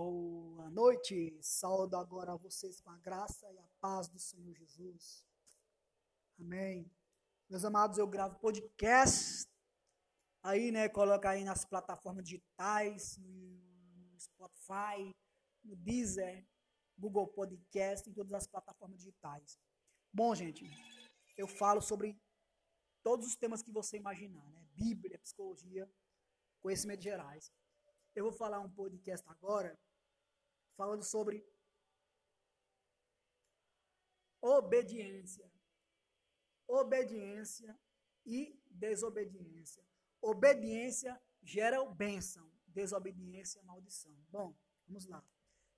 Boa noite. Saúdo agora a vocês com a graça e a paz do Senhor Jesus. Amém. Meus amados, eu gravo podcast aí, né? Coloca aí nas plataformas digitais, no Spotify, no Deezer, Google Podcast, em todas as plataformas digitais. Bom, gente, eu falo sobre todos os temas que você imaginar, né? Bíblia, psicologia, conhecimentos gerais. Eu vou falar um podcast agora falando sobre obediência. Obediência e desobediência. Obediência gera bênção, desobediência maldição. Bom, vamos lá.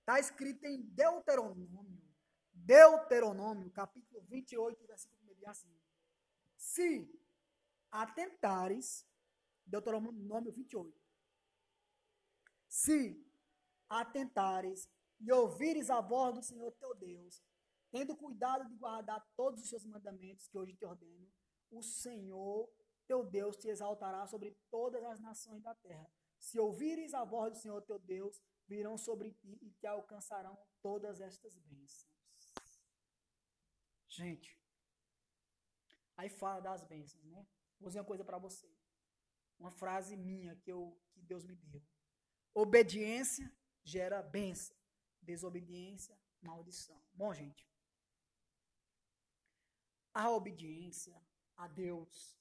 Está escrito em Deuteronômio, Deuteronômio, capítulo 28, versículo 1, assim. Se atentares, Deuteronômio 28, se atentares e ouvires a voz do Senhor teu Deus, tendo cuidado de guardar todos os seus mandamentos que hoje te ordeno, o Senhor teu Deus te exaltará sobre todas as nações da terra. Se ouvires a voz do Senhor teu Deus, virão sobre ti e te alcançarão todas estas bênçãos. Gente, aí fala das bênçãos, né? Vou dizer uma coisa para você. Uma frase minha que, eu, que Deus me deu. Obediência gera bênção. Desobediência, maldição. Bom, gente. A obediência a Deus.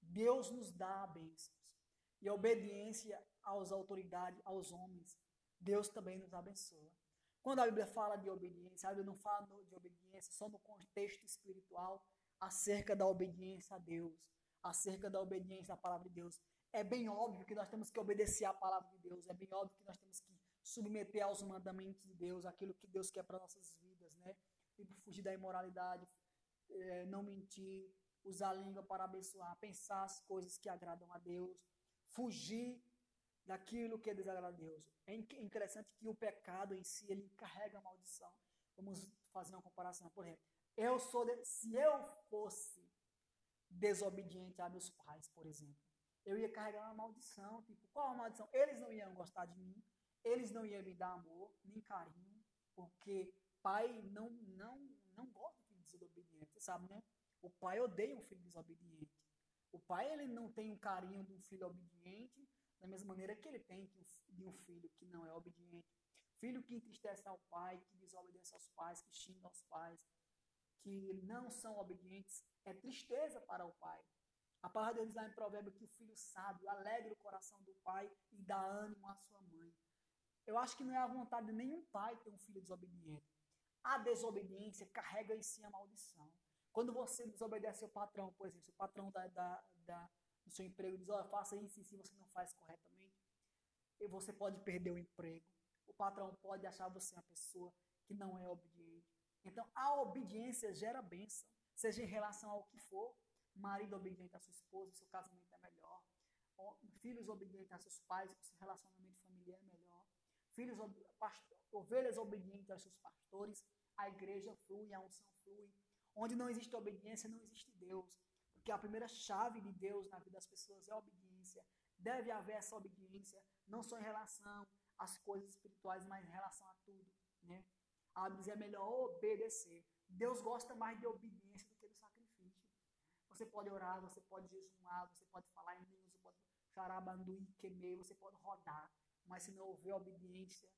Deus nos dá bênçãos. E a obediência às autoridades, aos homens, Deus também nos abençoa. Quando a Bíblia fala de obediência, a Bíblia não fala de obediência só no contexto espiritual, acerca da obediência a Deus, acerca da obediência à palavra de Deus é bem óbvio que nós temos que obedecer à palavra de Deus, é bem óbvio que nós temos que submeter aos mandamentos de Deus, aquilo que Deus quer para nossas vidas, né? Tipo, fugir da imoralidade, é, não mentir, usar a língua para abençoar, pensar as coisas que agradam a Deus, fugir daquilo que desagrada a Deus. É interessante que o pecado em si, ele carrega a maldição. Vamos fazer uma comparação. Por exemplo, eu sou de, se eu fosse desobediente a meus pais, por exemplo, eu ia carregar uma maldição. Tipo, qual a maldição? Eles não iam gostar de mim, eles não iam me dar amor, nem carinho, porque pai não, não, não gosta de filho desobediente, sabe, né? O pai odeia um filho desobediente. O pai ele não tem o carinho de um filho obediente, da mesma maneira que ele tem de um filho que não é obediente. Filho que entristece ao pai, que desobedece aos pais, que xinga aos pais, que não são obedientes, é tristeza para o pai. A palavra de Deus lá em Provérbio que o filho sábio alegra o coração do pai e dá ânimo à sua mãe. Eu acho que não é a vontade de nenhum pai ter um filho desobediente. A desobediência carrega em si a maldição. Quando você desobedece ao patrão, por exemplo, o patrão da, da, da, do seu emprego diz, olha, faça isso e se você não faz corretamente, você pode perder o emprego. O patrão pode achar você uma pessoa que não é obediente. Então, a obediência gera bênção, seja em relação ao que for marido obediente à sua esposa, seu casamento é melhor. Filhos obedientes a seus pais, seu relacionamento familiar é melhor. Filhos, ovelhas obedientes aos seus pastores, a igreja flui, a unção flui. Onde não existe obediência, não existe Deus. Porque a primeira chave de Deus na vida das pessoas é a obediência. Deve haver essa obediência, não só em relação às coisas espirituais, mas em relação a tudo. Né? A é melhor obedecer. Deus gosta mais de obediência você pode orar, você pode jejuar, você pode falar em línguas, você pode charabanduí, queimei, você pode rodar. Mas se não houver obediência,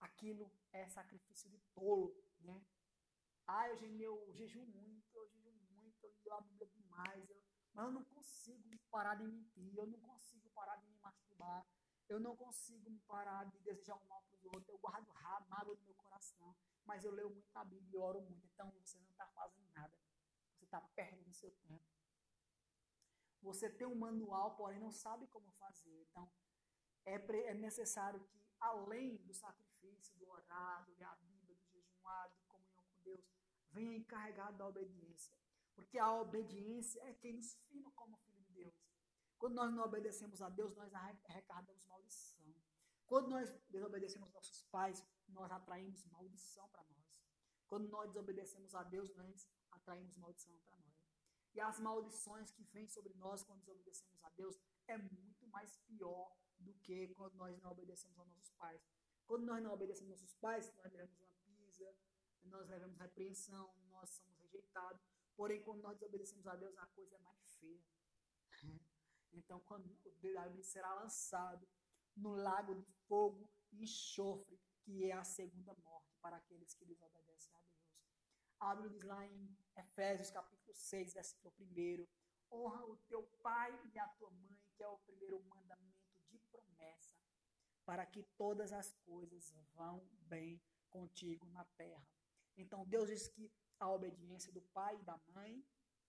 aquilo é sacrifício de tolo, né? Ah, Eugênio, eu jejuo muito, eu jejuo muito, eu leio a Bíblia demais, eu, mas eu não consigo parar de mentir, eu não consigo parar de me masturbar, eu não consigo parar de desejar um mal para os outros, eu guardo mágoa no meu coração, mas eu leio muito a Bíblia e oro muito, então você não está fazendo nada está perdendo seu tempo. Você tem um manual, porém não sabe como fazer. Então, é, é necessário que, além do sacrifício, do orar, do Bíblia, do jejuar, de comunhão com Deus, venha encarregado da obediência. Porque a obediência é quem nos firma como filho de Deus. Quando nós não obedecemos a Deus, nós arrecadamos maldição. Quando nós desobedecemos nossos pais, nós atraímos maldição para nós. Quando nós desobedecemos a Deus, nós atraímos maldição para nós. E as maldições que vêm sobre nós quando desobedecemos a Deus é muito mais pior do que quando nós não obedecemos aos nossos pais. Quando nós não obedecemos nossos pais, nós levamos uma pisa, nós levamos repreensão, nós somos rejeitados. Porém, quando nós desobedecemos a Deus, a coisa é mais feia. Então, quando Davi será lançado no lago de fogo e enxofre, que é a segunda morte para aqueles que desobedecem a Deus. A Bíblia diz lá em Efésios capítulo 6, versículo 1, honra o teu pai e a tua mãe, que é o primeiro mandamento promessa, para que todas as coisas vão bem contigo na terra. Então Deus diz que a obediência do pai e da mãe,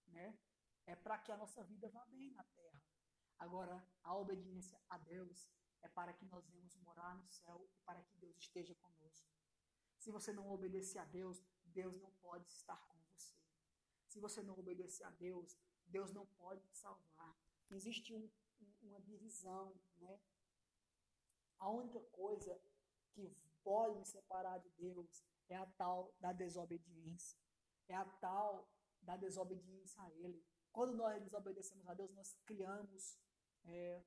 né, é para que a nossa vida vá bem na terra. Agora, a obediência a Deus é para que nós venhamos morar no céu e para que Deus esteja conosco. Se você não obedecer a Deus, Deus não pode estar com você. Se você não obedecer a Deus, Deus não pode te salvar. Existe um, uma divisão, né? A única coisa que pode me separar de Deus é a tal da desobediência. É a tal da desobediência a Ele. Quando nós desobedecemos a Deus, nós criamos é,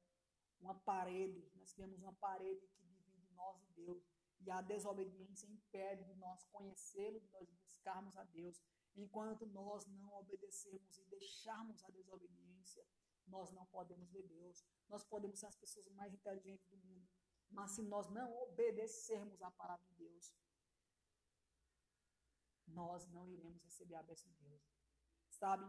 uma parede, nós criamos uma parede que divide nós e Deus. E a desobediência impede de nós conhecê-lo, de nós buscarmos a Deus. Enquanto nós não obedecermos e deixarmos a desobediência, nós não podemos ver Deus. Nós podemos ser as pessoas mais inteligentes do mundo, mas se nós não obedecermos à palavra de Deus, nós não iremos receber a bênção de Deus. Sabe?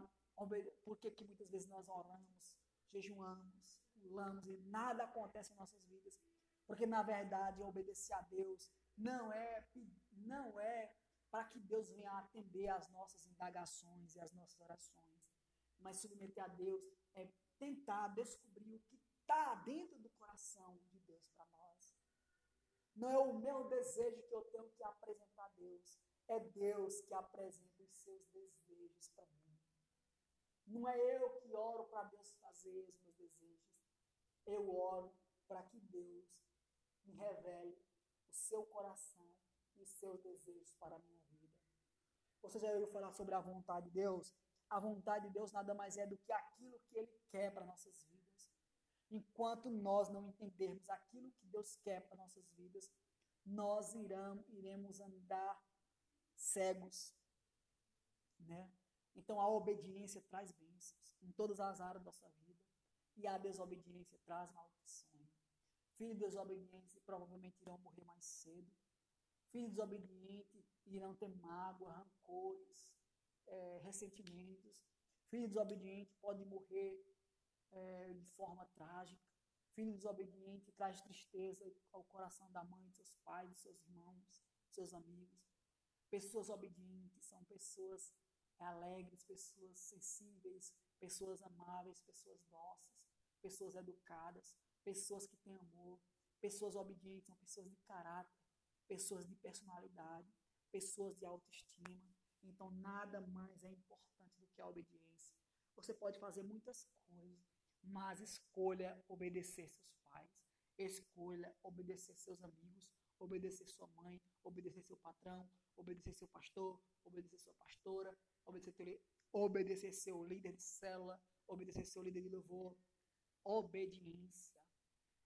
Por que, muitas vezes nós oramos, jejuamos, pulamos e nada acontece em nossas vidas? Porque, na verdade, obedecer a Deus não é, não é para que Deus venha atender às nossas indagações e às nossas orações. Mas submeter a Deus é tentar descobrir o que está dentro do coração de Deus para nós. Não é o meu desejo que eu tenho que apresentar a Deus. É Deus que apresenta os seus desejos para mim. Não é eu que oro para Deus fazer os meus desejos. Eu oro para que Deus me revele o seu coração e os seus desejos para a minha vida. Você já ouviu falar sobre a vontade de Deus? A vontade de Deus nada mais é do que aquilo que Ele quer para nossas vidas. Enquanto nós não entendermos que Deus quer para nossas vidas, nós irão, iremos andar cegos, né? Então a obediência traz bênçãos em todas as áreas da nossa vida e a desobediência traz maldições. Filhos desobedientes provavelmente irão morrer mais cedo. Filhos desobedientes irão ter mágoa, rancores, é, ressentimentos. Filho desobediente pode morrer é, de forma trágica. Filho desobediente traz tristeza ao coração da mãe, de seus pais, de seus irmãos, de seus amigos. Pessoas obedientes são pessoas alegres, pessoas sensíveis, pessoas amáveis, pessoas doces, pessoas educadas, pessoas que têm amor, pessoas obedientes, são pessoas de caráter, pessoas de personalidade, pessoas de autoestima. Então, nada mais é importante do que a obediência. Você pode fazer muitas coisas, mas escolha obedecer seus pais, escolha obedecer seus amigos, obedecer sua mãe, obedecer seu patrão, obedecer seu pastor, obedecer sua pastora, obedecer, obedecer seu líder de célula, obedecer seu líder de louvor. Obediência.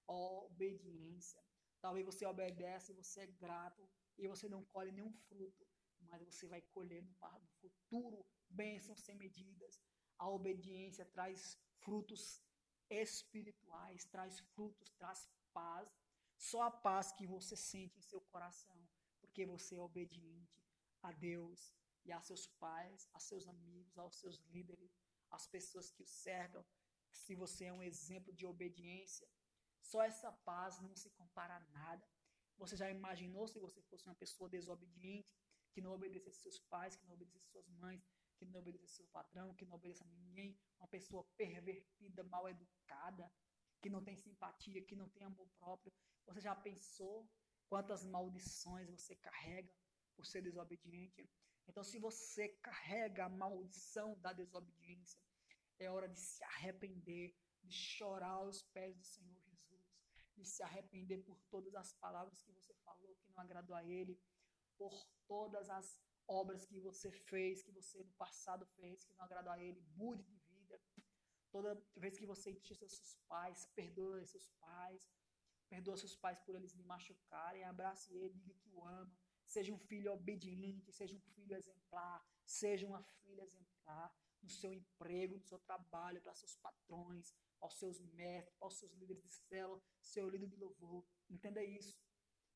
Obediência. Talvez você obedece, você é grato e você não colhe nenhum fruto, mas você vai colher no futuro bênçãos sem medidas. A obediência traz frutos espirituais, traz frutos, traz paz. Só a paz que você sente em seu coração, porque você é obediente a Deus e a seus pais, a seus amigos, aos seus líderes, às pessoas que o cercam. Se você é um exemplo de obediência, só essa paz não se compara a nada. Você já imaginou se você fosse uma pessoa desobediente, que não obedecesse seus pais, que não obedecesse suas mães, que não obedecesse seu patrão, que não obedeça ninguém, uma pessoa pervertida, mal educada, que não tem simpatia, que não tem amor próprio. Você já pensou quantas maldições você carrega por ser desobediente? Então, se você carrega a maldição da desobediência, é hora de se arrepender, de chorar aos pés do Senhor Jesus, de se arrepender por todas as palavras que você falou que não agradou a Ele, por todas as obras que você fez, que você no passado fez, que não agradou a Ele, mude de vida. Toda vez que você entristeceu seus pais, perdoe seus pais. Perdoa seus pais por eles lhe machucarem. Abrace ele, diga que o ama. Seja um filho obediente, seja um filho exemplar, seja uma filha exemplar no seu emprego, no seu trabalho, para seus patrões, aos seus mestres, aos seus líderes de célula, seu líder de louvor. Entenda isso.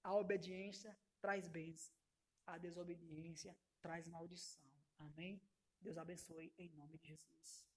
A obediência traz bênção. A desobediência traz maldição. Amém? Deus abençoe em nome de Jesus.